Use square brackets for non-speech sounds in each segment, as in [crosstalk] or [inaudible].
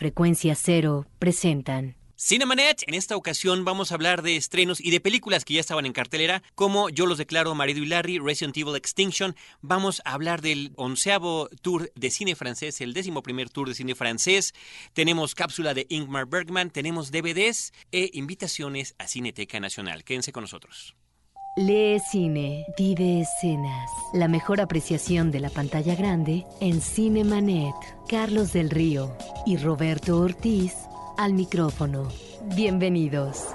Frecuencia Cero presentan. Cinemanet, en esta ocasión vamos a hablar de estrenos y de películas que ya estaban en cartelera, como Yo los declaro Marido y Larry, Resident Evil Extinction. Vamos a hablar del onceavo tour de cine francés, el décimo primer tour de cine francés. Tenemos cápsula de Ingmar Bergman, tenemos DVDs e invitaciones a Cineteca Nacional. Quédense con nosotros. Lee cine, vive escenas. La mejor apreciación de la pantalla grande en Cinemanet. Carlos del Río y Roberto Ortiz al micrófono. Bienvenidos.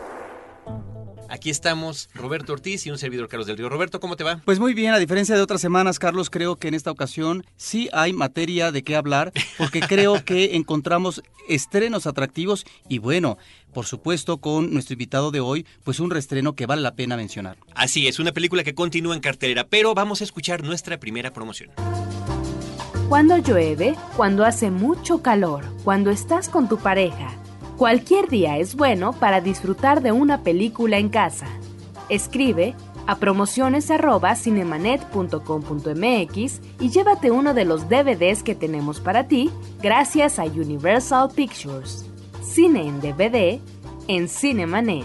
Aquí estamos, Roberto Ortiz y un servidor Carlos del Río. Roberto, ¿cómo te va? Pues muy bien, a diferencia de otras semanas, Carlos, creo que en esta ocasión sí hay materia de qué hablar, porque creo [laughs] que encontramos estrenos atractivos y bueno, por supuesto con nuestro invitado de hoy, pues un reestreno que vale la pena mencionar. Así es, una película que continúa en cartelera, pero vamos a escuchar nuestra primera promoción. Cuando llueve, cuando hace mucho calor, cuando estás con tu pareja, Cualquier día es bueno para disfrutar de una película en casa. Escribe a promociones@cinemanet.com.mx y llévate uno de los DVDs que tenemos para ti gracias a Universal Pictures. Cine en DVD en Cinemanet.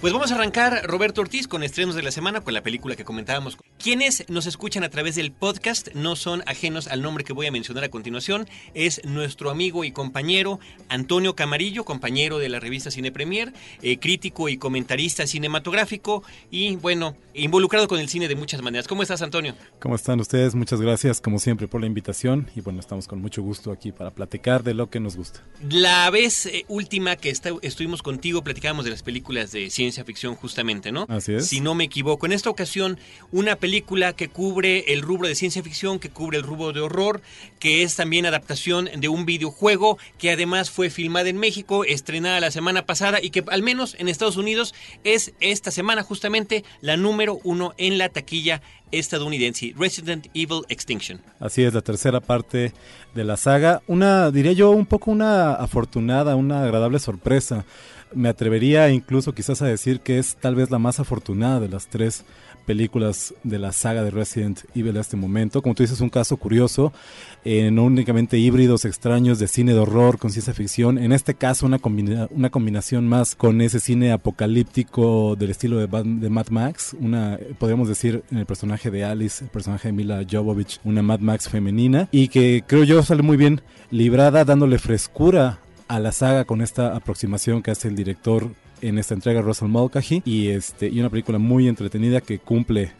Pues vamos a arrancar, Roberto Ortiz, con estrenos de la semana, con la película que comentábamos. Quienes nos escuchan a través del podcast no son ajenos al nombre que voy a mencionar a continuación. Es nuestro amigo y compañero Antonio Camarillo, compañero de la revista Cine Premier, eh, crítico y comentarista cinematográfico y, bueno, involucrado con el cine de muchas maneras. ¿Cómo estás, Antonio? ¿Cómo están ustedes? Muchas gracias, como siempre, por la invitación. Y bueno, estamos con mucho gusto aquí para platicar de lo que nos gusta. La vez eh, última que estuvimos contigo, platicábamos de las películas de ciencia ciencia ficción justamente, ¿no? Así es. Si no me equivoco. En esta ocasión, una película que cubre el rubro de ciencia ficción, que cubre el rubro de horror, que es también adaptación de un videojuego que además fue filmada en México, estrenada la semana pasada y que al menos en Estados Unidos es esta semana justamente la número uno en la taquilla estadounidense, Resident Evil Extinction. Así es, la tercera parte de la saga. Una, diría yo, un poco una afortunada, una agradable sorpresa me atrevería incluso quizás a decir que es tal vez la más afortunada de las tres películas de la saga de Resident Evil a este momento. Como tú dices, un caso curioso, eh, no únicamente híbridos extraños de cine de horror con ciencia ficción, en este caso una, una combinación más con ese cine apocalíptico del estilo de, de, Mad Max, una, podríamos decir, en el personaje de Alice, el personaje de Mila Jovovich, una Mad Max femenina, y que creo yo sale muy bien librada, dándole frescura a la saga con esta aproximación que hace el director en esta entrega Russell Mulcahy y este y una película muy entretenida que cumple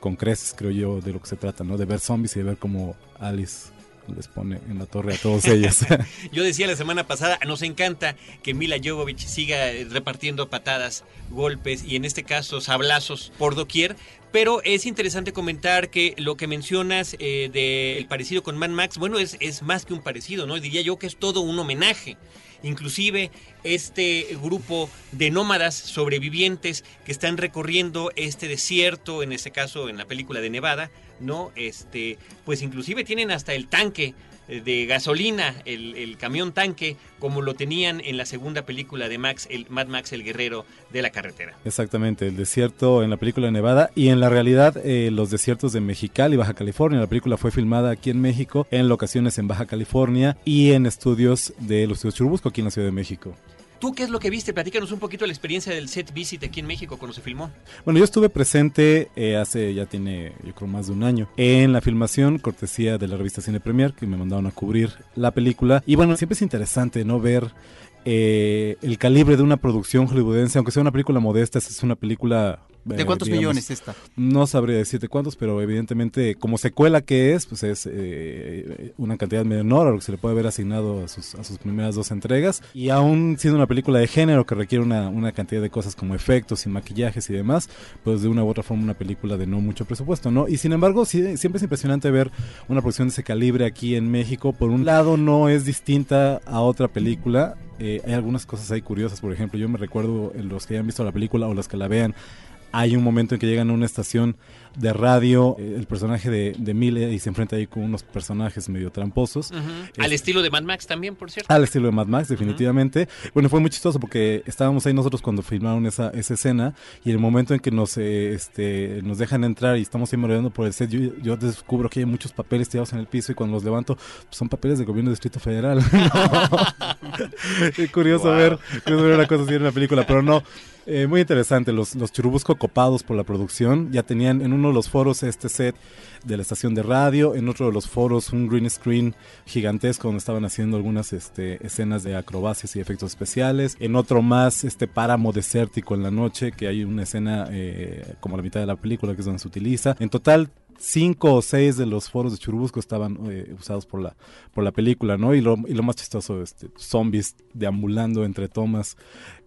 con creces creo yo de lo que se trata no de ver zombies y de ver cómo Alice les pone en la torre a todos ellos. [laughs] Yo decía la semana pasada, nos encanta que Mila Jovovich siga repartiendo patadas, golpes y en este caso sablazos por doquier, pero es interesante comentar que lo que mencionas eh, del parecido con Mad Max, bueno, es, es más que un parecido, ¿no? Diría yo que es todo un homenaje. Inclusive este grupo de nómadas sobrevivientes que están recorriendo este desierto, en este caso en la película de Nevada, ¿no? Este, pues inclusive tienen hasta el tanque de gasolina, el, camión tanque, como lo tenían en la segunda película de Max, el Mad Max, el guerrero de la carretera. Exactamente, el desierto en la película de Nevada y en la realidad eh, los desiertos de Mexicali, Baja California. La película fue filmada aquí en México, en locaciones en Baja California y en estudios de los estudios Churubusco aquí en la Ciudad de México. ¿Tú qué es lo que viste? Platícanos un poquito la experiencia del set visit aquí en México cuando se filmó. Bueno, yo estuve presente eh, hace, ya tiene, yo creo, más de un año, en la filmación, cortesía de la revista Cine Premier, que me mandaron a cubrir la película. Y bueno, siempre es interesante, ¿no? Ver eh, el calibre de una producción hollywoodense, aunque sea una película modesta, es una película ¿De cuántos millones esta? No sabría decirte cuántos, pero evidentemente como secuela que es, pues es eh, una cantidad menor a lo que se le puede haber asignado a sus, a sus primeras dos entregas. Y aún siendo una película de género que requiere una, una cantidad de cosas como efectos y maquillajes y demás, pues de una u otra forma una película de no mucho presupuesto, ¿no? Y sin embargo, sí, siempre es impresionante ver una producción de ese calibre aquí en México. Por un lado no es distinta a otra película, eh, hay algunas cosas ahí curiosas, por ejemplo, yo me recuerdo los que hayan visto la película o los que la vean, hay un momento en que llegan a una estación de radio, eh, el personaje de, de y se enfrenta ahí con unos personajes medio tramposos. Es- Al estilo de Mad Max también, por cierto. Al estilo de Mad Max, definitivamente. Bueno, fue muy chistoso porque estábamos ahí nosotros cuando filmaron esa, esa escena y el momento en que nos, eh, este, nos dejan entrar y estamos ahí merodeando por el set, yo, yo descubro que hay muchos papeles tirados en el piso y cuando los levanto pues, son papeles del gobierno del Distrito Federal. [laughs] es [laughs] curioso Wow. ver, curioso ver una cosa así en una película, pero no. eh, muy interesante, los, los churubusco copados por la producción. Ya tenían en uno de los foros este set de la estación de radio, en otro de los foros un green screen gigantesco donde estaban haciendo algunas este, escenas de acrobacias y efectos especiales, en otro más este páramo desértico en la noche, que hay una escena eh, como la mitad de la película que es donde se utiliza. En total cinco o seis de los foros de Churubusco estaban eh, usados por la por la película, ¿no? Y lo, y lo más chistoso, este, zombies deambulando entre tomas,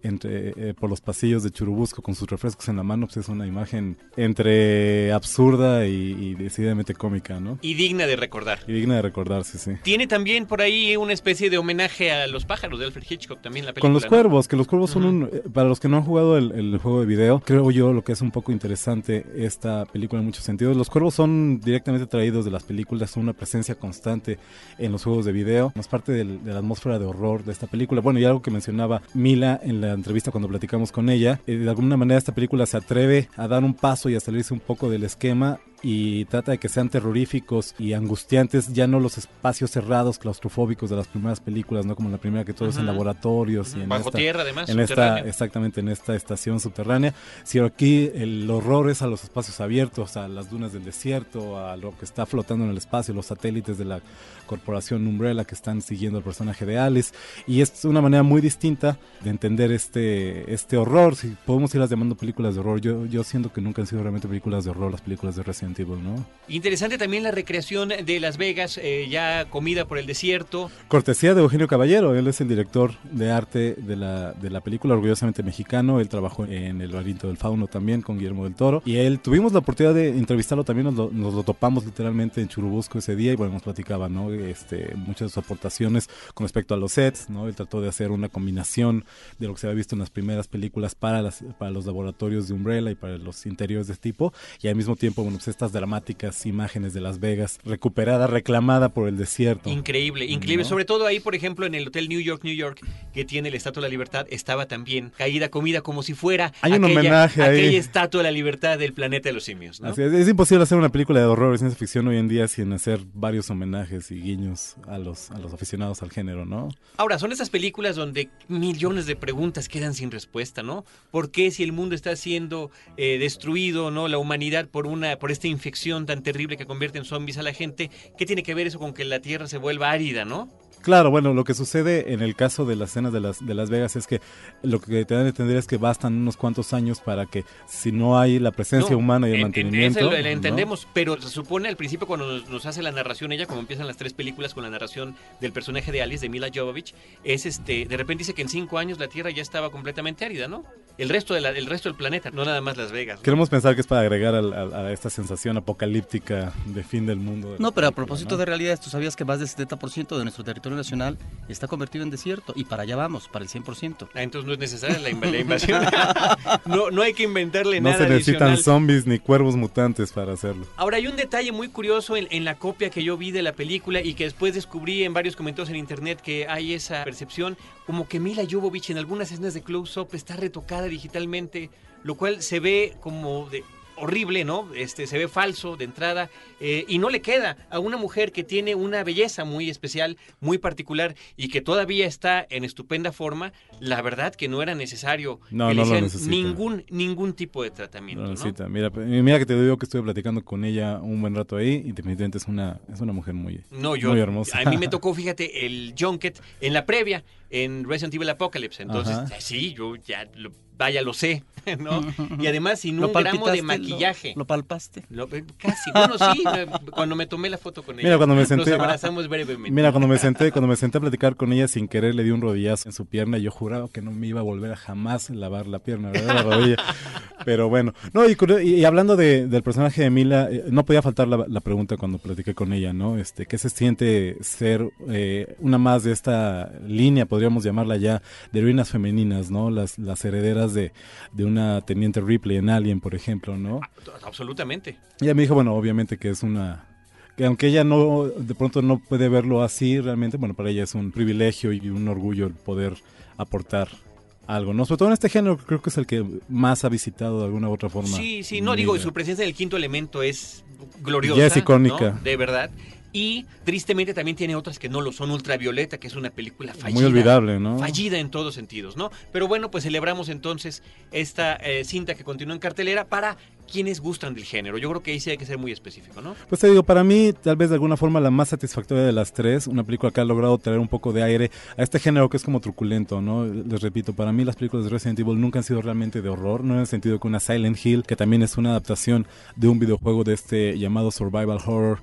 entre eh, por los pasillos de Churubusco con sus refrescos en la mano, pues es una imagen entre absurda y, y decididamente cómica, ¿no? Y digna de recordar. Y digna de recordarse, sí. Tiene también por ahí una especie de homenaje a los pájaros de Alfred Hitchcock también la película. Con los ¿no? cuervos, que los cuervos son un... eh, Para los que no han jugado el, el juego de video, creo yo lo que es un poco interesante esta película en muchos sentidos. Los cuervos son directamente traídos de las películas, son una presencia constante en los juegos de video. Es parte del- de la atmósfera de horror de esta película. Bueno, y algo que mencionaba Mila en la entrevista cuando platicamos con ella, eh, de alguna manera esta película se atreve a dar un paso y a salirse un poco del esquema y trata de que sean terroríficos y angustiantes, ya no los espacios cerrados, claustrofóbicos de las primeras películas, no como la primera que todo es en laboratorios y en Bajo esta, tierra, además. en esta, exactamente en esta estación subterránea. Si aquí el horror es a los espacios abiertos, a las dunas del desierto, a lo que está flotando en el espacio, los satélites de la corporación Umbrella que están siguiendo al personaje de Alice. Y es una manera muy distinta de entender este, este horror. Si podemos irlas llamando películas de horror, yo, yo siento que nunca han sido realmente películas de horror las películas de Resident Evil, ¿no? Interesante también la recreación de Las Vegas, eh, ya comida por el desierto. Cortesía de Eugenio Caballero, él es el director de arte de la, de la película, orgullosamente mexicano, él trabajó en El laberinto del fauno también con Guillermo del Toro, y él tuvimos la oportunidad de entrevistarlo también, nos lo, nos lo topamos literalmente en Churubusco ese día, y bueno, nos platicaba, ¿no? Este, muchas de sus aportaciones con respecto a los sets, ¿no? Él trató de hacer una combinación de lo que se había visto en las primeras películas para, las, para los laboratorios de Umbrella y para los interiores de este tipo, y al mismo tiempo, bueno, pues estas dramáticas imágenes de Las Vegas, recuperada, reclamada por el desierto. Increíble, increíble. ¿No? Sobre todo ahí, por ejemplo, en el Hotel New York, New York, que tiene la Estatua de la Libertad, estaba también caída comida como si fuera Hay un aquella, homenaje ahí. aquella Estatua de la Libertad del planeta de los simios. ¿no? Así es, es imposible hacer una película de horror y ciencia ficción hoy en día sin hacer varios homenajes y guiños a los, a los aficionados al género, ¿no? Ahora, son esas películas donde millones de preguntas quedan sin respuesta, ¿no? ¿Por qué si el mundo está siendo eh, destruido, ¿no? La humanidad por una, por infección tan terrible que convierte en zombies a la gente, ¿qué tiene que ver eso con que la Tierra se vuelva árida, ¿no? Claro, bueno, lo que sucede en el caso de las escenas de las, de Las Vegas es que lo que te dan a entender es que bastan unos cuantos años para que si no hay la presencia No, humana y el en- en- mantenimiento... eso lo- lo ¿no? entendemos, pero se supone al principio cuando nos, nos hace la narración ella, como empiezan las tres películas con la narración del personaje de Alice, de Mila Jovovich, es este, de repente dice que en cinco años la Tierra ya estaba completamente árida, ¿no? El resto, de la- el resto del planeta, no nada más Las Vegas. ¿no? Queremos pensar que es para agregar al- al- a, esta sensación apocalíptica de fin del mundo. de No, pero a propósito ¿no? de realidades, tú sabías que más del 70% de nuestro territorio nacional está convertido en desierto y para allá vamos, para el 100%. Ah, entonces no es necesaria la, inv- la invasión. [laughs] no, no hay que inventarle No nada se necesitan adicional. zombies ni cuervos mutantes para hacerlo. Ahora, hay un detalle muy curioso en, en la copia que yo vi de la película y que después descubrí en varios comentarios en internet que hay esa percepción, como que Mila Jovovich en algunas escenas de close-up está retocada digitalmente, lo cual se ve como de horrible, ¿no? Este se ve falso de entrada eh, y no le queda a una mujer que tiene una belleza muy especial, muy particular y que todavía está en estupenda forma. La verdad que no era necesario No, que le no lo hicieran ningún ningún tipo de tratamiento, No ¿no? necesita. Mira, mira que te digo que estuve platicando con ella un buen rato ahí y definitivamente es una, es una mujer muy, No, yo. muy hermosa. A mí me [laughs] tocó, fíjate, el junket en la previa, en Resident Evil Apocalypse. Entonces, Ajá. sí, yo ya, lo- vaya, lo sé, [laughs] ¿no? Y además sin ¿Lo un gramo de maquillaje. ¿Lo, palpaste? Lo- eh, casi, bueno, sí, me- cuando me tomé la foto con ella. Mira, cuando me Nos senté- abrazamos brevemente. Mira, cuando me senté, cuando me senté a platicar con ella sin querer le di un rodillazo en su pierna y yo juraba que no me iba a volver a jamás lavar la pierna, ¿verdad? La rodilla. Pero bueno, no, y, y- hablando de- del personaje de Mila, eh, no podía faltar la, la pregunta cuando platiqué con ella, ¿no? Este, ¿qué se siente ser eh, una más de esta línea, podríamos llamarla ya, de heroínas femeninas, ¿no? Las, las herederas detrás de, de una teniente Ripley en Alien, por ejemplo, ¿no? Ah, absolutamente. Y ella me dijo, bueno, obviamente que es una que aunque ella no de pronto no puede verlo así realmente, bueno, para ella es un privilegio y un orgullo el poder aportar algo, ¿no? Sobre todo en este género creo que es el que más ha visitado de alguna u otra forma. Sí, sí, no digo, su presencia en el quinto elemento es gloriosa. Ya es icónica. ¿no? De verdad. Y tristemente también tiene otras que no lo son. Ultravioleta, que es una película fallida. Muy olvidable, ¿no? Fallida en todos sentidos, ¿no? Pero bueno, pues celebramos entonces esta eh, cinta que continúa en cartelera para quienes gustan del género. Yo creo que ahí sí hay que ser muy específico, ¿no? Pues te digo, para mí, tal vez de alguna forma la más satisfactoria de las tres, una película que ha logrado traer un poco de aire a este género que es como truculento, ¿no? Les repito, para mí las películas de Resident Evil nunca han sido realmente de horror, no en el sentido que una Silent Hill, que también es una adaptación de un videojuego de este llamado Survival Horror,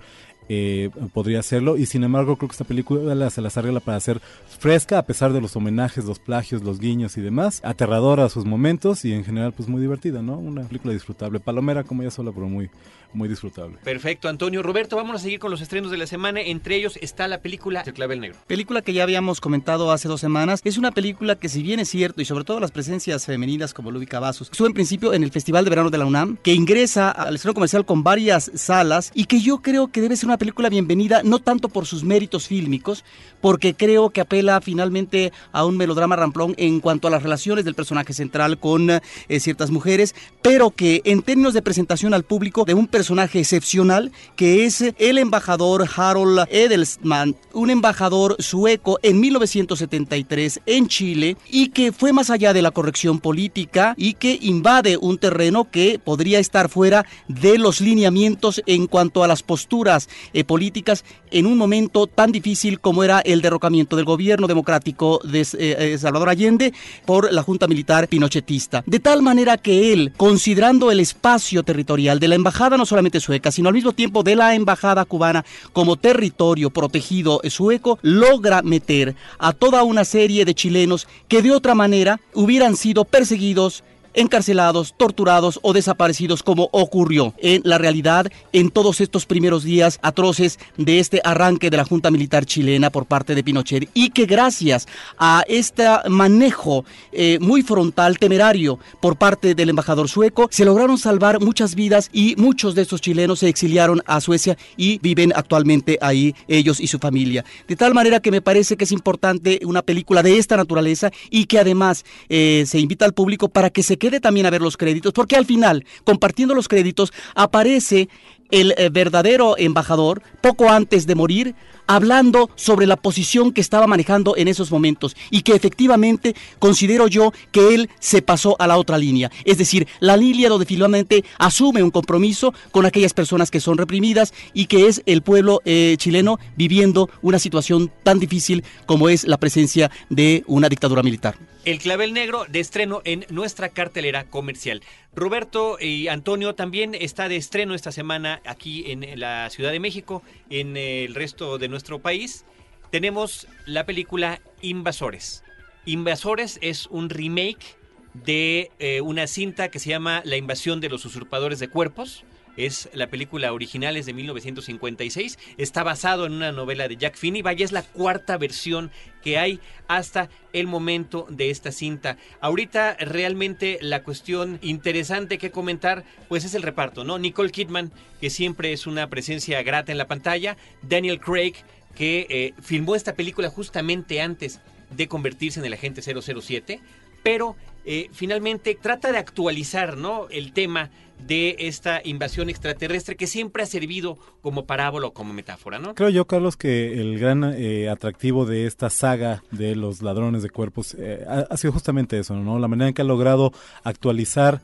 eh, podría hacerlo y sin embargo creo que esta película se las arregla para ser fresca a pesar de los homenajes, los plagios, los guiños y demás, aterradora a sus momentos y en general pues muy divertida, ¿no? Una película disfrutable, palomera como ella sola pero muy muy disfrutable. Perfecto, Antonio. Roberto, vamos a seguir con los estrenos de la semana. Entre ellos está la película El Clavel Negro. Película que ya habíamos comentado hace dos semanas. Es una película que, si bien es cierto, y sobre todo las presencias femeninas como Luby Cavazos, estuvo en principio en el Festival de Verano de la UNAM, que ingresa al estreno comercial con varias salas y que yo creo que debe ser una película bienvenida, no tanto por sus méritos fílmicos, porque creo que apela finalmente a un melodrama ramplón en cuanto a las relaciones del personaje central con eh, ciertas mujeres, pero que en términos de presentación al público de un personaje personaje excepcional que es el embajador Harold Edelsman, un embajador sueco en 1973 en Chile y que fue más allá de la corrección política y que invade un terreno que podría estar fuera de los lineamientos en cuanto a las posturas eh, políticas en un momento tan difícil como era el derrocamiento del gobierno democrático de eh, eh, Salvador Allende por la Junta Militar Pinochetista. De tal manera que él, considerando el espacio territorial de la embajada no solamente sueca, sino al mismo tiempo de la embajada cubana como territorio protegido sueco, logra meter a toda una serie de chilenos que de otra manera hubieran sido perseguidos, encarcelados, torturados o desaparecidos como ocurrió en la realidad en todos estos primeros días atroces de este arranque de la Junta Militar chilena por parte de Pinochet y que gracias a este manejo eh, muy frontal, temerario por parte del embajador sueco, se lograron salvar muchas vidas y muchos de estos chilenos se exiliaron a Suecia y viven actualmente ahí ellos y su familia. De tal manera que me parece que es importante una película de esta naturaleza y que además eh, se invita al público para que se quede también a ver los créditos, porque al final, compartiendo los créditos, aparece el eh, verdadero embajador, poco antes de morir, hablando sobre la posición que estaba manejando en esos momentos y que efectivamente considero yo que él se pasó a la otra línea. Es decir, la línea donde finalmente asume un compromiso con aquellas personas que son reprimidas y que es el pueblo eh, chileno viviendo una situación tan difícil como es la presencia de una dictadura militar. El clavel negro de estreno en nuestra cartelera comercial. Roberto y Antonio también está de estreno esta semana aquí en la Ciudad de México, en el resto de nuestro país. Tenemos la película Invasores. Invasores es un remake de eh, una cinta que se llama La invasión de los usurpadores de cuerpos. Es la película original, es de 1956. Está basado en una novela de Jack Finney. Vaya, es la cuarta versión que hay hasta el momento de esta cinta. Ahorita realmente la cuestión interesante que comentar, pues es el reparto, ¿no? Nicole Kidman, que siempre es una presencia grata en la pantalla. Daniel Craig, que eh, filmó esta película justamente antes de convertirse en el agente 007, pero eh, finalmente trata de actualizar ¿no? el tema de esta invasión extraterrestre que siempre ha servido como parábola o como metáfora, ¿no? Creo yo, Carlos, que el gran eh, atractivo de esta saga de los ladrones de cuerpos eh, ha, ha, sido justamente eso, ¿no? La manera en que ha logrado actualizar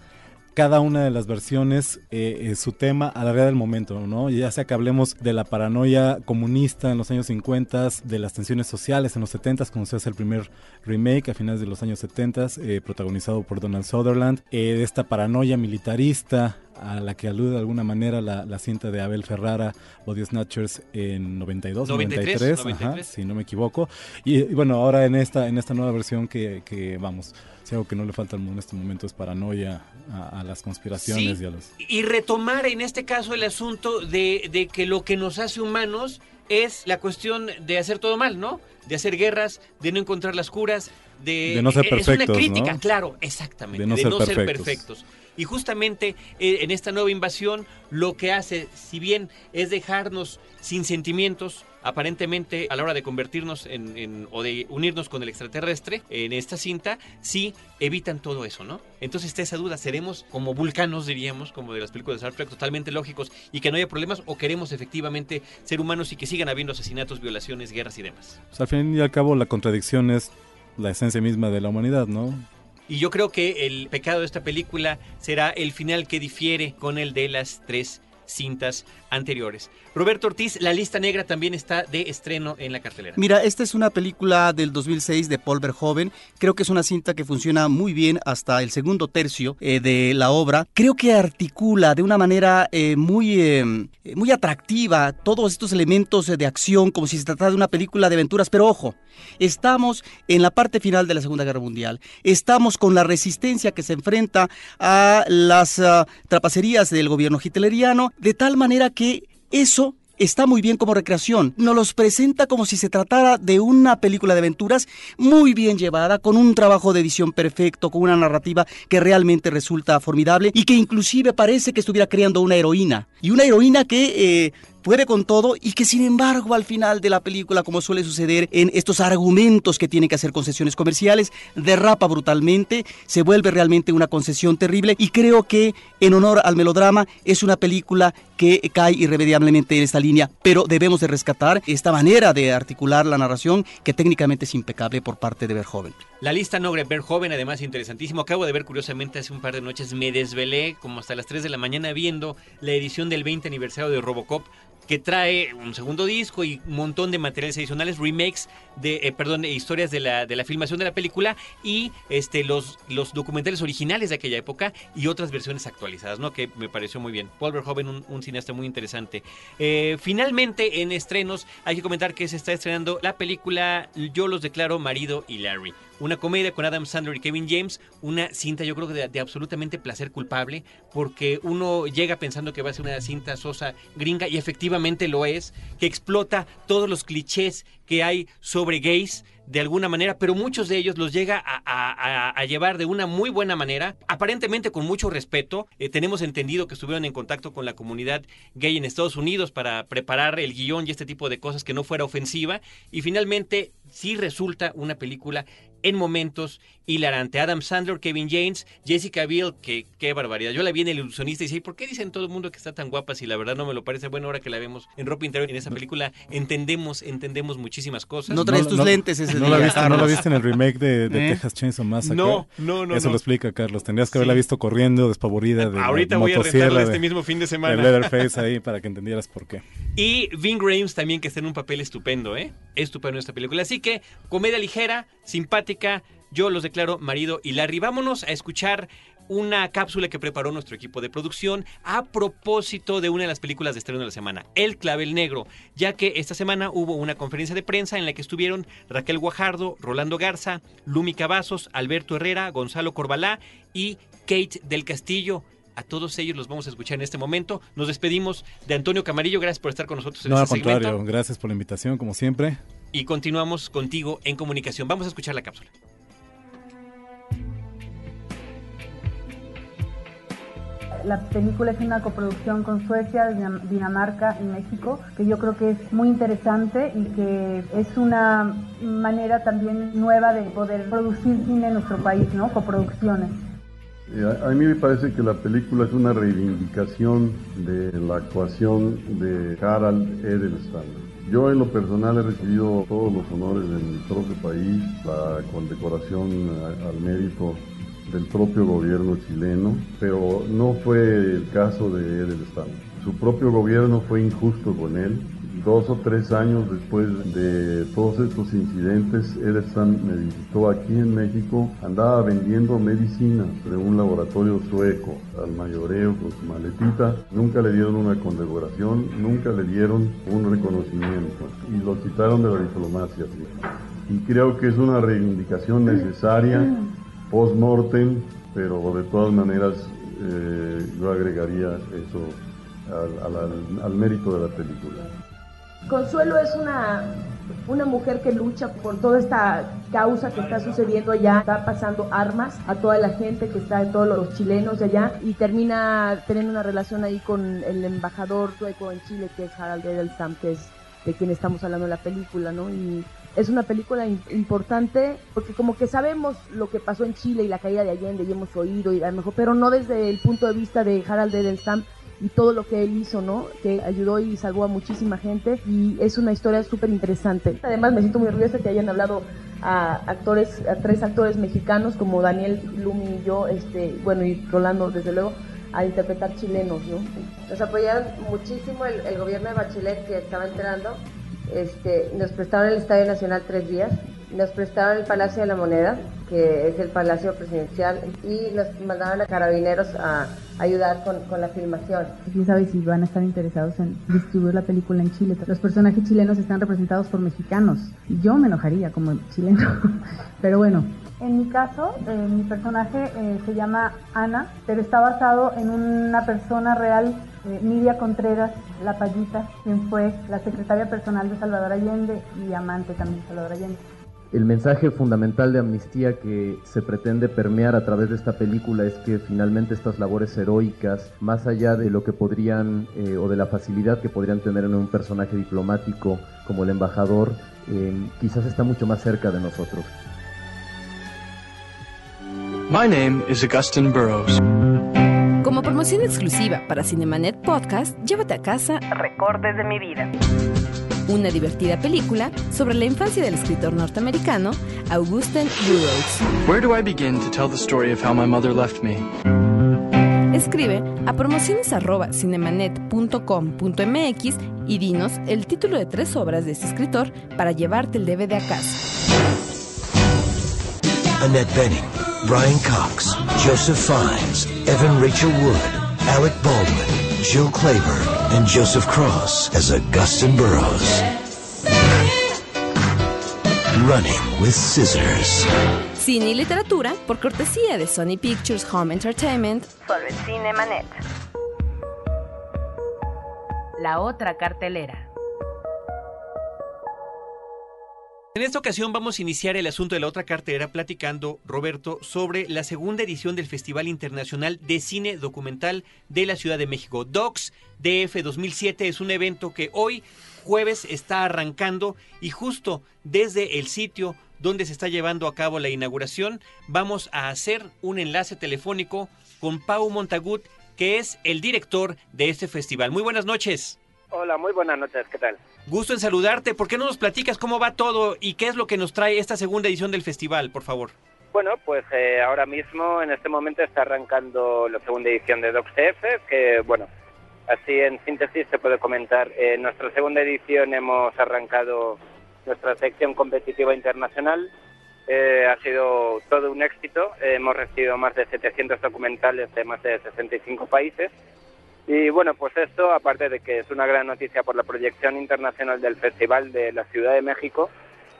cada una de las versiones eh, su tema a la realidad del momento, ¿no? Ya sea que hablemos de la paranoia comunista en los años 50, de las tensiones sociales en los 70, como se hace el primer remake a finales de los años 70, eh, protagonizado por Donald Sutherland, eh, de esta paranoia militarista a la que alude de alguna manera la, la cinta de Abel Ferrara, Body Snatchers en 92, 93, 93, 93. Ajá, si no me equivoco. Y, y, bueno, ahora en esta, en esta nueva versión que, que vamos, si algo que no le falta al mundo en este momento es paranoia a, a las conspiraciones sí, y a los... Y retomar en este caso el asunto de, de, que lo que nos hace humanos es la cuestión de hacer todo mal, ¿no? De hacer guerras, de no encontrar las curas, de... De no ser Es una perfectos, crítica, ¿no? claro, exactamente. De no ser ser perfectos. perfectos. Y justamente eh, en esta nueva invasión lo que hace, si bien es dejarnos sin sentimientos, aparentemente a la hora de convertirnos en, en- o de unirnos con el extraterrestre en esta cinta, sí evitan todo eso, ¿no? Entonces está esa duda, ¿seremos como vulcanos, diríamos, como de las películas de Star Trek, totalmente lógicos y que no haya problemas o queremos efectivamente ser humanos y que sigan habiendo asesinatos, violaciones, guerras y demás? Sea, al fin y al cabo la contradicción es la esencia misma de la humanidad, ¿no? Y yo creo que el pecado de esta película será el final que difiere con el de las tres cintas anteriores. Roberto Ortiz, La Lista Negra también está de estreno en la cartelera. Mira, esta es una película del 2006 de Paul Verhoeven. Creo que es una cinta que funciona muy bien hasta el segundo tercio eh, de la obra. Creo que articula de una manera eh, muy, eh, muy atractiva todos estos elementos de acción como si se tratara de una película de aventuras. Pero ojo, estamos en la parte final de la Segunda Guerra Mundial. Estamos con la resistencia que se enfrenta a las ah, trapacerías del gobierno hitleriano, de tal manera que eso está muy bien como recreación. Nos los presenta como si se tratara de una película de aventuras muy bien llevada, con un trabajo de edición perfecto, con una narrativa que realmente resulta formidable y que inclusive parece que estuviera creando una heroína. Y una heroína que... eh, puede con todo y que sin embargo al final de la película, como suele suceder en estos argumentos que tienen que hacer concesiones comerciales, derrapa brutalmente, se vuelve realmente una concesión terrible y creo que en honor al melodrama es una película que cae irremediablemente en esta línea, pero debemos de rescatar esta manera de articular la narración que técnicamente es impecable por parte de Verhoeven. La lista Nogre Joven, además interesantísimo. Acabo de ver curiosamente hace un par de noches, me desvelé como hasta las 3 de la mañana viendo la edición del 20 aniversario de Robocop que trae un segundo disco y un montón de materiales adicionales, remakes de, eh, perdón, historias de la, de la filmación de la película y este los, los documentales originales de aquella época y otras versiones actualizadas, ¿no? Que me pareció muy bien. Paul Verhoeven, un, un cineasta muy interesante. Eh, finalmente, en estrenos, hay que comentar que se está estrenando la película Yo los declaro marido y Larry. Una comedia con Adam Sandler y Kevin James, una cinta yo creo que de, de absolutamente placer culpable, porque uno llega pensando que va a ser una cinta sosa gringa y efectivamente lo es, que explota todos los clichés que hay sobre gays de alguna manera, pero muchos de ellos los llega a, llevar de una muy buena manera, aparentemente con mucho respeto. Eh, tenemos entendido que estuvieron en contacto con la comunidad gay en Estados Unidos para preparar el guion y este tipo de cosas que no fuera ofensiva. Y finalmente sí resulta una película en momentos hilarante. Adam Sandler, Kevin James, Jessica Biel, que qué barbaridad. Yo la vi en El Ilusionista y dije, ¿por qué dicen todo el mundo que está tan guapa si la verdad no me lo parece? Bueno, ahora que la vemos en ropa interior en esa película, entendemos, entendemos muchísimas cosas. No traes tus lentes ese no día, la viste, no la viste en el remake de, de ¿Eh? Texas Chainsaw Massacre. No, no, no, Eso no. lo explica Carlos. Tendrías que Sí. haberla visto corriendo, despavorida de la Ahorita voy a rentarla este de- mismo fin de de semana. Leatherface ahí para que entendieras por qué. Y Ving Rhames también que está en un papel estupendo, ¿eh? Estupendo esta película. Así que, comedia ligera, simpática, yo los declaro marido y Larry. Vámonos a escuchar una cápsula que preparó nuestro equipo de producción a propósito de una de las películas de estreno de la semana, El Clavel Negro, ya que esta semana hubo una conferencia de prensa en la que estuvieron Raquel Guajardo, Rolando Garza, Lumi Cavazos, Alberto Herrera, Gonzalo Corbalá y Kate del Castillo. A todos ellos los vamos a escuchar en este momento. Nos despedimos de Antonio Camarillo. Gracias por estar con nosotros en No, al este contrario, segmento. gracias por la invitación, como siempre. Y continuamos contigo en comunicación. Vamos a escuchar la cápsula. La película es una coproducción con Suecia, Dinam- Dinamarca y México, que yo creo que es muy interesante y que es una manera también nueva de poder producir cine en nuestro país, ¿no? Coproducciones. Eh, A, a mí me parece que la película es una reivindicación de la actuación de Harald Edelstein. Yo en lo personal he recibido todos los honores de mi propio país, la condecoración al mérito del propio gobierno chileno, pero no fue el caso de Edelstein. Su propio gobierno fue injusto con él. Dos o tres años después de todos estos incidentes, Edelstein me visitó aquí en México. Andaba vendiendo medicinas de un laboratorio sueco al mayoreo con su maletita. Nunca le dieron una condecoración, nunca le dieron un reconocimiento y lo quitaron de la diplomacia. Y creo que es una reivindicación necesaria post-mortem, pero de todas maneras eh, yo agregaría eso al mérito de la película. Consuelo es una, una mujer que lucha por toda esta causa que está sucediendo allá, está pasando armas a toda la gente que está, todos los chilenos de allá, y termina teniendo una relación ahí con el embajador sueco en Chile, que es Harald Edelstam, que es de quien estamos hablando en la película, ¿no? Y es una película importante porque como que sabemos lo que pasó en Chile y la caída de Allende y hemos oído y a lo mejor, pero no desde el punto de vista de Harald Edelstam y todo lo que él hizo, ¿no? Que ayudó y salvó a muchísima gente y es una historia súper interesante. Además me siento muy orgullosa que hayan hablado a actores, a tres actores mexicanos como Daniel Lumi y yo, este, bueno y Rolando desde luego a interpretar chilenos, ¿no? Nos apoyaron muchísimo el, el gobierno de Bachelet que estaba entrando este, nos prestaron el Estadio Nacional tres días, nos prestaron el Palacio de la Moneda, que es el Palacio Presidencial, y nos mandaron a carabineros a ayudar con, con la filmación. ¿Quién sabe si van a estar interesados en distribuir la película en Chile? Los personajes chilenos están representados por mexicanos. Yo me enojaría como chileno, [laughs] pero bueno, en mi caso, eh, mi personaje eh, se llama Ana, pero está basado en una persona real, eh, Nidia Contreras, la payita, quien fue la secretaria personal de Salvador Allende y amante también de Salvador Allende. El mensaje fundamental de amnistía que se pretende permear a través de esta película es que finalmente estas labores heroicas, más allá de lo que podrían o de la facilidad que podrían tener en un personaje diplomático como el embajador, quizás está mucho más cerca de nosotros. My name is Augustin Burroughs. Como promoción exclusiva para Cinemanet Podcast, llévate a casa Recortes de mi vida. Una divertida película sobre la infancia del escritor norteamericano Augustin Burroughs. Where do I begin to tell the story of how my mother left me? Escribe a promociones@cinemanet.com.mx y dinos el título de tres obras de este escritor para llevarte el DVD a casa. Annette Benning, Brian Cox, Joseph Fiennes, Evan Rachel Wood, Alec Baldwin, Jill Clayburgh, and Joseph Cross as Augustin Burroughs. Running with Scissors. Cine y literatura por cortesía de Sony Pictures Home Entertainment. Solo en Cinemanet. La otra cartelera. En esta ocasión vamos a iniciar el asunto de la otra cartera platicando, Roberto, sobre la segunda edición del Festival Internacional de Cine Documental de la Ciudad de México. DOCS DF 2007 es un evento que hoy, jueves, está arrancando y justo desde el sitio donde se está llevando a cabo la inauguración, vamos a hacer un enlace telefónico con Pau Montagut, que es el director de este festival. Muy buenas noches. Hola, muy buenas noches, ¿qué tal? Gusto en saludarte. ¿Por qué no nos platicas cómo va todo y qué es lo que nos trae esta segunda edición del festival, por favor? Bueno, pues eh, ahora mismo, en este momento, está arrancando la segunda edición de DocTF, que, bueno, así en síntesis se puede comentar. En nuestra segunda edición hemos arrancado nuestra sección competitiva internacional. Eh, ha sido todo un éxito. hemos recibido más de 700 documentales de más de 65 países. Y bueno, pues esto, aparte de que es una gran noticia por la proyección internacional del Festival de la Ciudad de México,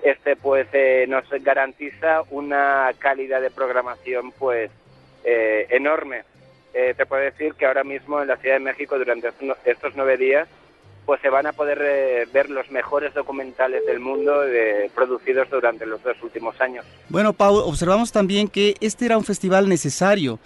este pues eh, nos garantiza una calidad de programación pues eh, enorme. Eh, te puedo decir que ahora mismo en la Ciudad de México durante estos nueve días pues se van a poder eh, ver los mejores documentales del mundo eh, producidos durante los dos últimos años. Bueno, Pau, observamos también que este era un festival necesario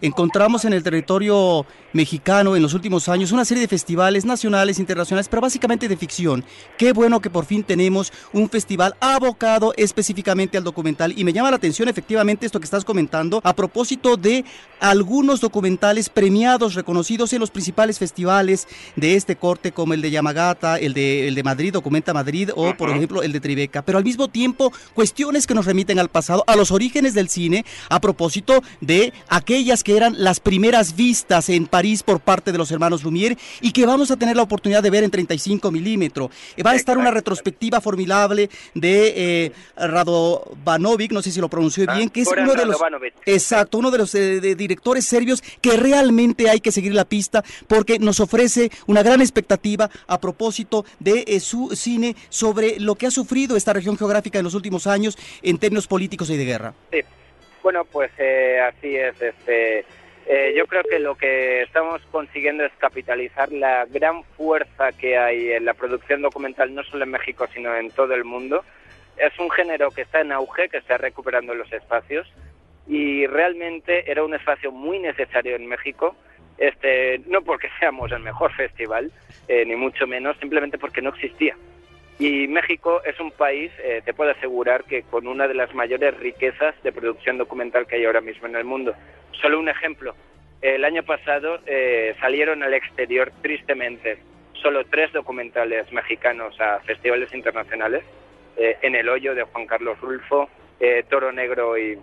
encontramos en el territorio mexicano en los últimos años una serie de festivales nacionales, internacionales, pero básicamente de ficción. Qué bueno que por fin tenemos un festival abocado específicamente al documental. Y me llama la atención efectivamente esto que estás comentando a propósito de algunos documentales premiados, reconocidos en los principales festivales de este corte como el de Yamagata, el de, el de Madrid, Documenta Madrid o por ejemplo el de Tribeca, pero al mismo tiempo cuestiones que nos remiten al pasado, a los orígenes del cine, a propósito de aquellas que eran las primeras vistas en París por parte de los hermanos Lumière y que vamos a tener la oportunidad de ver en 35 milímetros. Va a estar una retrospectiva formidable de eh, Radovanovic, no sé si lo pronunció bien, que es uno de los exacto, uno de los eh, de directores serbios que realmente hay que seguir la pista porque nos ofrece una gran expectativa a propósito de eh, su cine sobre lo que ha sufrido esta región geográfica en los últimos años en términos políticos y de guerra. Sí. Bueno, pues eh, así es. Este, Eh, yo creo que lo que estamos consiguiendo es capitalizar la gran fuerza que hay en la producción documental, no solo en México, sino en todo el mundo. Es un género que está en auge, que está recuperando los espacios y realmente era un espacio muy necesario en México. Este, no porque [laughs] seamos el mejor festival, eh, ni mucho menos, simplemente porque no existía. Y México es un país, eh, te puedo asegurar, que con una de las mayores riquezas de producción documental que hay ahora mismo en el mundo. Solo un ejemplo. El año pasado eh, salieron al exterior, tristemente, solo tres documentales mexicanos a festivales internacionales. Eh, en El Hoyo de Juan Carlos Rulfo, Toro Negro y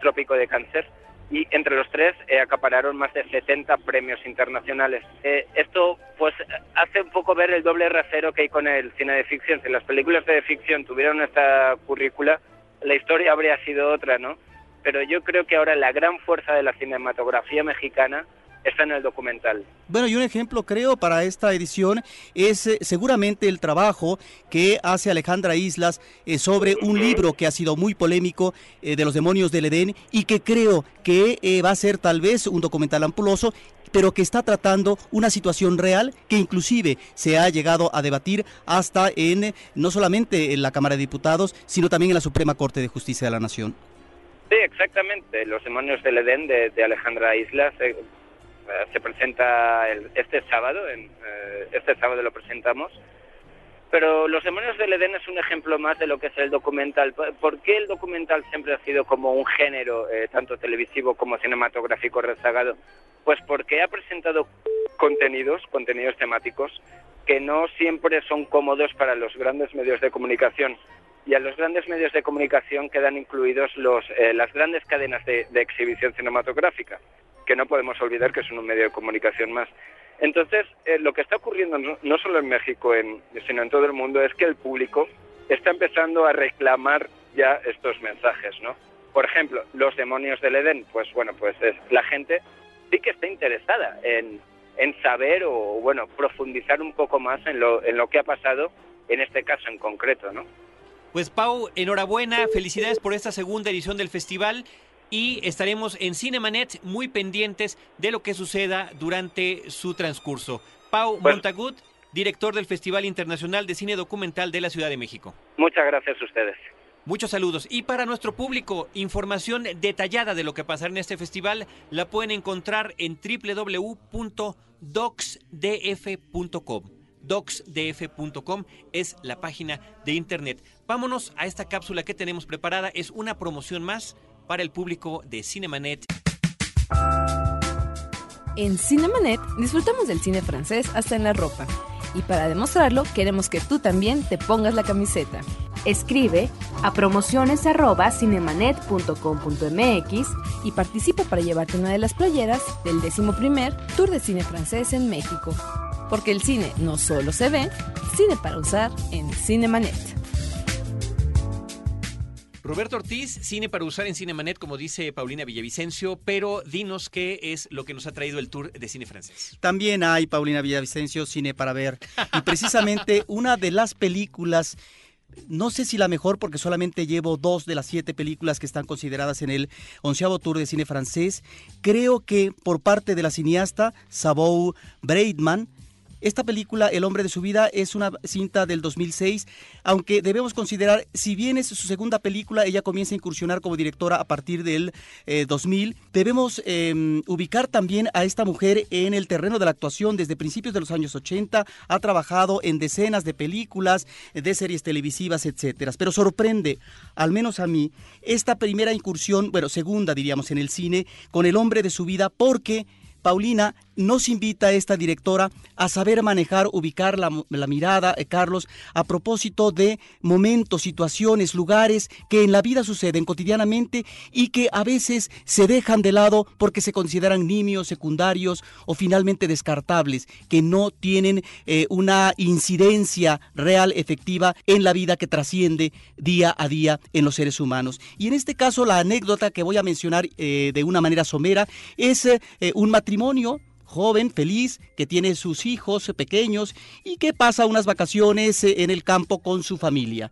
Trópico de Cáncer y entre los tres eh, acapararon más de 70 premios internacionales. Eh, esto pues hace un poco ver el doble rasero que hay con el cine de ficción. Si las películas de ficción tuvieran esta currícula, la historia habría sido otra, ¿no? Pero yo creo que ahora la gran fuerza de la cinematografía mexicana está en el documental. Bueno, y un ejemplo creo para esta edición es eh, seguramente el trabajo que hace Alejandra Islas eh, sobre un libro que ha sido muy polémico eh, de los demonios del Edén y que creo que va a ser tal vez un documental ampuloso pero que está tratando una situación real que inclusive se ha llegado a debatir hasta en no solamente en la Cámara de Diputados, sino también en la Suprema Corte de Justicia de la Nación. Sí, exactamente. Los demonios del Edén de, de Alejandra Islas eh, se presenta este sábado, en, eh, este sábado lo presentamos. Pero Los demonios del Edén es un ejemplo más de lo que es el documental. ¿Por qué el documental siempre ha sido como un género, eh, tanto televisivo como cinematográfico rezagado? Pues porque ha presentado contenidos, contenidos temáticos, que no siempre son cómodos para los grandes medios de comunicación. Y a los grandes medios de comunicación quedan incluidos los, las grandes cadenas de exhibición cinematográfica que no podemos olvidar que son un medio de comunicación más. Entonces, eh, lo que está ocurriendo no, solo en México, sino en todo el mundo, es que el público está empezando a reclamar ya estos mensajes, ¿no? Por ejemplo, los demonios del Edén, pues bueno, pues es, la gente sí que está interesada en, en saber o, bueno, profundizar un poco más en lo, en lo que ha pasado en este caso en concreto, ¿no? Pues Pau, enhorabuena, felicidades por esta segunda edición del festival y estaremos en Cinemanet muy pendientes de lo que suceda durante su transcurso. Pau Montagut, director del Festival Internacional de Cine Documental de la Ciudad de México. Muchas gracias a ustedes. Muchos saludos. Y para nuestro público, información detallada de lo que pasará en este festival la pueden encontrar en www.docsdf.com. Docsdf.com es la página de internet. Vámonos a esta cápsula que tenemos preparada. Es una promoción más para el público de Cinemanet. En Cinemanet disfrutamos del cine francés hasta en la ropa. Y para demostrarlo, queremos que tú también te pongas la camiseta. Escribe a promociones.cinemanet.com.mx y participa para llevarte una de las playeras del décimo primer Tour de Cine Francés en México. Porque el cine no solo se ve, cine para usar en Cinemanet. Roberto Ortiz, cine para usar en Cinemanet, como dice Paulina Villavicencio, pero dinos qué es lo que nos ha traído el tour de cine francés. También hay, Paulina Villavicencio, cine para ver. Y precisamente [laughs] una de las películas no sé si la mejor porque solamente llevo dos de las siete películas que están consideradas en el onceavo tour de cine francés. Creo que por parte de la cineasta Sabou Braidman esta película, El hombre de su vida, es una cinta del 2006, aunque debemos considerar, si bien es su segunda película, ella comienza a incursionar como directora a partir del 2000, eh, debemos em, ubicar también a esta mujer en el terreno de la actuación desde principios de los años 80, ha trabajado en decenas de películas, de series televisivas, etcétera. Pero sorprende, al menos a mí, esta primera incursión, bueno, segunda diríamos en el cine, con El hombre de su vida, porque Paulina nos invita a esta directora a saber manejar, ubicar la, mirada, eh, Carlos, a propósito de momentos, situaciones, lugares que en la vida suceden cotidianamente y que a veces se dejan de lado porque se consideran nimios, secundarios o finalmente descartables, que no tienen eh, una incidencia real, efectiva en la vida que trasciende día a día en los seres humanos. Y en este caso, la anécdota que voy a mencionar eh, de una manera somera es un matrimonio joven, feliz, que tiene sus hijos pequeños y que pasa unas vacaciones eh, en el campo con su familia.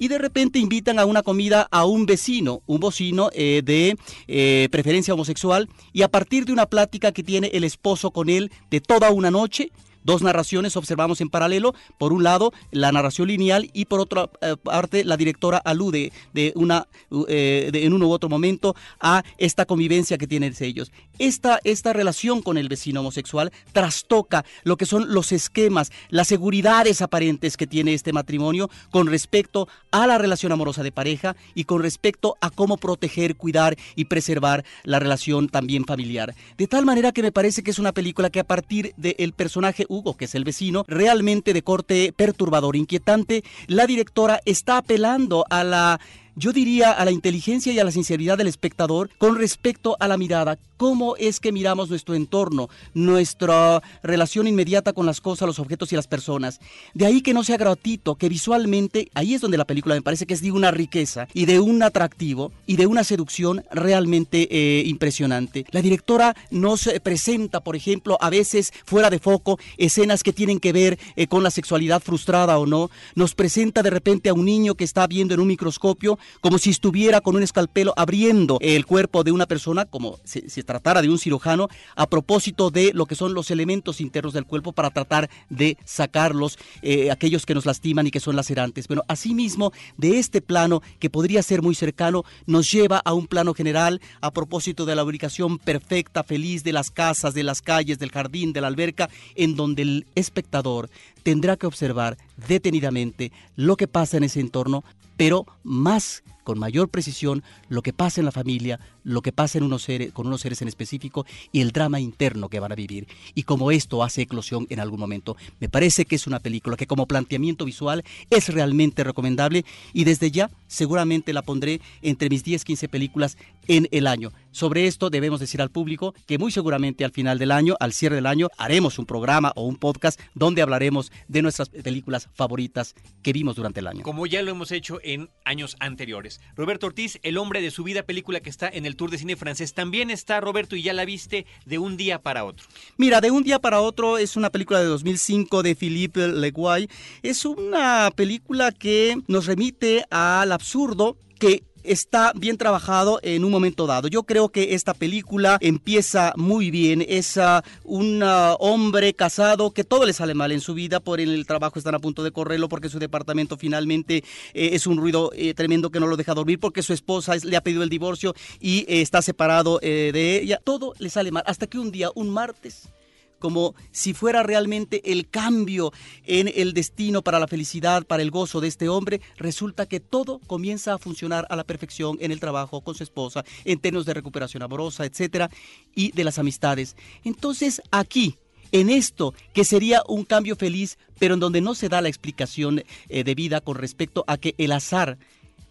y de repente invitan a una comida a un vecino, un vecino eh, de eh, preferencia homosexual, y a partir de una plática que tiene el esposo con él de toda una noche, dos narraciones observamos en paralelo. Por un lado, la narración lineal y por otra eh, parte, la directora alude de una, eh, de- en uno u otro momento a esta convivencia que tienen ellos. Esta, esta relación con el vecino homosexual trastoca lo que son los esquemas, las seguridades aparentes que tiene este matrimonio con respecto a la relación amorosa de pareja y con respecto a cómo proteger, cuidar y preservar la relación también familiar. De tal manera que me parece que es una película que a partir del personaje Hugo, que es el vecino, realmente de corte perturbador, inquietante, la directora está apelando a la yo diría a la inteligencia y a la sinceridad del espectador con respecto a la mirada, cómo es que miramos nuestro entorno, nuestra relación inmediata con las cosas, los objetos y las personas. De ahí que no sea gratuito, que visualmente, ahí es donde la película me parece que es de una riqueza y de un atractivo y de una seducción realmente eh, impresionante. La directora nos eh, presenta, por ejemplo, a veces fuera de foco, escenas que tienen que ver eh, con la sexualidad frustrada o no. Nos presenta de repente a un niño que está viendo en un microscopio como si estuviera con un escalpelo abriendo el cuerpo de una persona, como si se tratara de un cirujano, a propósito de lo que son los elementos internos del cuerpo para tratar de sacarlos, eh, aquellos que nos lastiman y que son lacerantes. Bueno, asimismo, de este plano, que podría ser muy cercano, nos lleva a un plano general a propósito de la ubicación perfecta, feliz de las casas, de las calles, del jardín, de la alberca, en donde el espectador tendrá que observar detenidamente lo que pasa en ese entorno, pero más con mayor precisión lo que pasa en la familia, lo que pasa en unos seres, con unos seres en específico y el drama interno que van a vivir. Y como esto hace eclosión en algún momento, me parece que es una película que como planteamiento visual es realmente recomendable y desde ya seguramente la pondré entre mis 10, 15 películas en el año. Sobre esto debemos decir al público que muy seguramente al final del año, al cierre del año, haremos un programa o un podcast donde hablaremos de nuestras películas favoritas que vimos durante el año. Como ya lo hemos hecho en años anteriores. Roberto Ortiz, El hombre de su vida, película que está en el Tour de Cine Francés. También está, Roberto, y ya la viste, de un día para otro. Mira, de un día para otro es una película de 2005 de Philippe Leguay. Es una película que nos remite al absurdo que está bien trabajado en un momento dado. Yo creo que esta película empieza muy bien. Es uh, un uh, hombre casado que todo le sale mal en su vida, por el trabajo están a punto de correrlo porque su departamento finalmente eh, es un ruido eh, tremendo que no lo deja dormir porque su esposa es, le ha pedido el divorcio y eh, está separado de ella. Todo le sale mal. Hasta que un día, un martes, como si fuera realmente el cambio en el destino para la felicidad, para el gozo de este hombre, resulta que todo comienza a funcionar a la perfección en el trabajo, con su esposa, en términos de recuperación amorosa, etcétera, y de las amistades. Entonces, aquí, en esto que sería un cambio feliz, pero en donde no se da la explicación eh, debida con respecto a que el azar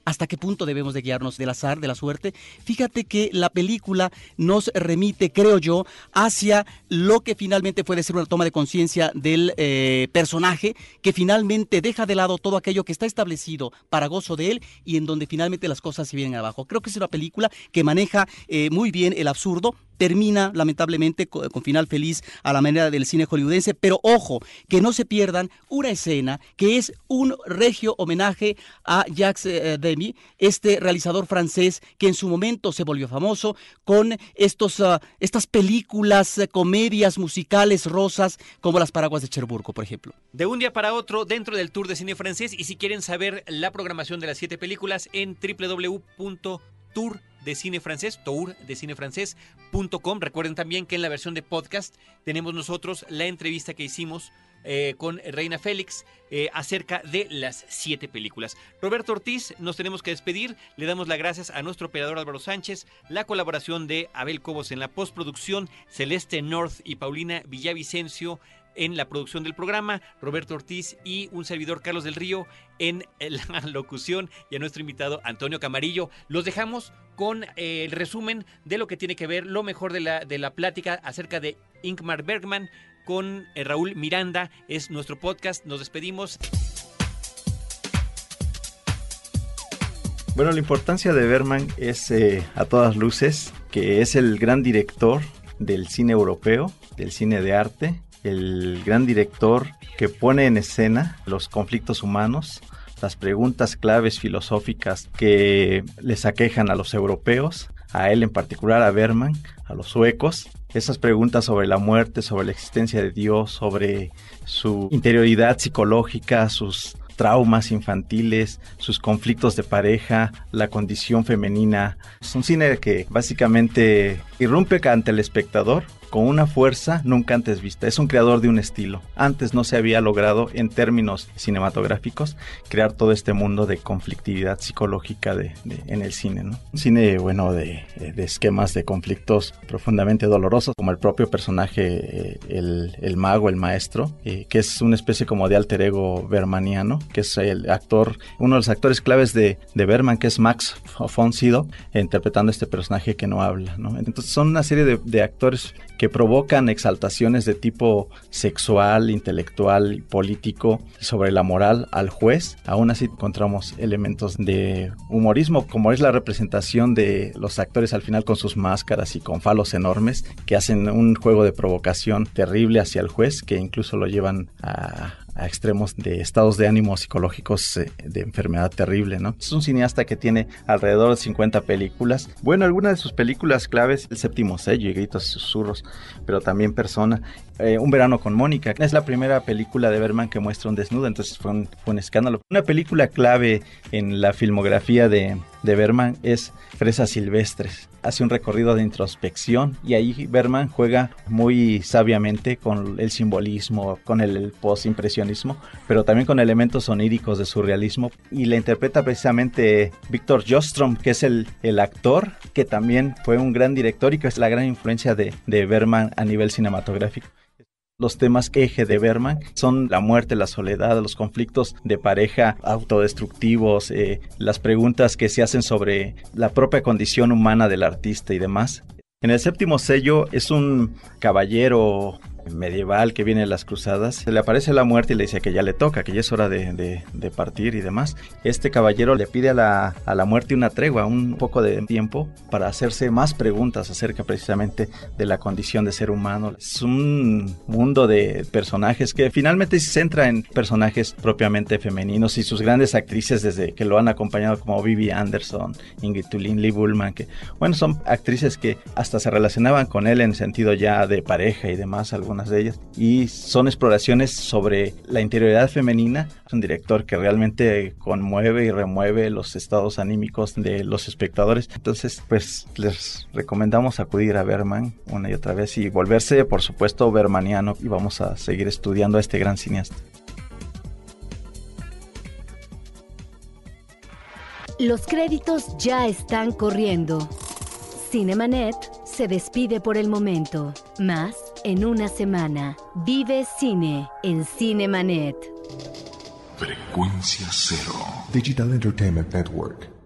hasta qué punto debemos de guiarnos del azar, de la suerte. Fíjate que la película nos remite, creo yo, hacia lo que finalmente puede ser una toma de conciencia del eh, personaje, que finalmente deja de lado todo aquello que está establecido para gozo de él y en donde finalmente las cosas se vienen abajo. Creo que es una película que maneja eh, muy bien el absurdo, termina lamentablemente con, final feliz a la manera del cine hollywoodense, pero ojo, que no se pierdan una escena que es un regio homenaje a Jacques eh, Demy, este realizador francés que en su momento se volvió famoso con estos, uh, estas películas, uh, comedias musicales rosas como Las Paraguas de Cherburgo, por ejemplo. De un día para otro dentro del Tour de Cine Francés y si quieren saber la programación de las siete películas en www.tour de cine francés, tourdecinéfrancés.com. Recuerden también que en la versión de podcast tenemos nosotros la entrevista que hicimos eh, con Reina Félix eh, acerca de las siete películas. Roberto Ortiz, nos tenemos que despedir. Le damos las gracias a nuestro operador Álvaro Sánchez, la colaboración de Abel Cobos en la postproducción, Celeste North y Paulina Villavicencio en la producción del programa, Roberto Ortiz y un servidor Carlos del Río en la [laughs] locución y a nuestro invitado Antonio Camarillo. Los dejamos con eh, el resumen de lo que tiene que ver lo mejor de la, de la plática acerca de Ingmar Bergman con eh, Raúl Miranda. Es nuestro podcast. Nos despedimos. Bueno, la importancia de Bergman es eh, a todas luces que es el gran director del cine europeo, del cine de arte, el gran director que pone en escena los conflictos humanos, las preguntas claves filosóficas que les aquejan a los europeos, a él en particular, a Berman, a los suecos, esas preguntas sobre la muerte, sobre la existencia de Dios, sobre su interioridad psicológica, sus traumas infantiles, sus conflictos de pareja, la condición femenina. Es un cine que básicamente irrumpe ante el espectador con una fuerza nunca antes vista. Es un creador de un estilo. Antes no se había logrado en términos cinematográficos crear todo este mundo de conflictividad psicológica de, en el cine. ¿no? Un cine bueno de, esquemas de conflictos profundamente dolorosos, como el propio personaje, eh, el, mago, el maestro, eh, que es una especie como de alter ego bermaniano, que es el actor, uno de los actores claves de, de Berman, que es Max von Sydow, interpretando este personaje que no habla. Entonces son una serie de actores que provocan exaltaciones de tipo sexual, intelectual y político sobre la moral al juez. Aún así encontramos elementos de humorismo, como es la representación de los actores al final con sus máscaras y con falos enormes, que hacen un juego de provocación terrible hacia el juez, que incluso lo llevan a, a extremos de estados de ánimo psicológicos eh, de enfermedad terrible, ¿no? Es un cineasta que tiene alrededor de 50 películas. Bueno, algunas de sus películas claves, El séptimo sello y Gritos y susurros, pero también Persona. Eh, un verano con Mónica. Es la primera película de Berman que muestra un desnudo, entonces fue un, fue un escándalo. Una película clave en la filmografía de, de Berman es Fresas Silvestres. Hace un recorrido de introspección y ahí Berman juega muy sabiamente con el simbolismo, con el post-impresionismo, pero también con elementos oníricos de surrealismo y la interpreta precisamente Víctor Jostrom, que es el, el actor que también fue un gran director y que es la gran influencia de, de Berman a nivel cinematográfico. Los temas eje de Berman son la muerte, la soledad, los conflictos de pareja autodestructivos, eh, las preguntas que se hacen sobre la propia condición humana del artista y demás. En el séptimo sello es un caballero medieval que viene las cruzadas, se le aparece la muerte y le dice que ya le toca, que ya es hora de, partir y demás. Este caballero le pide a la, a la, muerte una tregua, un poco de tiempo para hacerse más preguntas acerca precisamente de la condición de ser humano. Es un mundo de personajes que finalmente se centra en personajes propiamente femeninos y sus grandes actrices desde que lo han acompañado como Vivi Anderson, Ingrid Tulin, Lee Bullman, que bueno, son actrices que hasta se relacionaban con él en sentido ya de pareja y demás, de ellas, y son exploraciones sobre la interioridad femenina. Es un director que realmente conmueve y remueve los estados anímicos de los espectadores. Entonces, pues les recomendamos acudir a Berman una y otra vez y volverse, por supuesto, bermaniano y vamos a seguir estudiando a este gran cineasta. Los créditos ya están corriendo. Cinemanet se despide por el momento. Más en una semana. Vive cine en Cinemanet. Frecuencia cero. Digital Entertainment Network.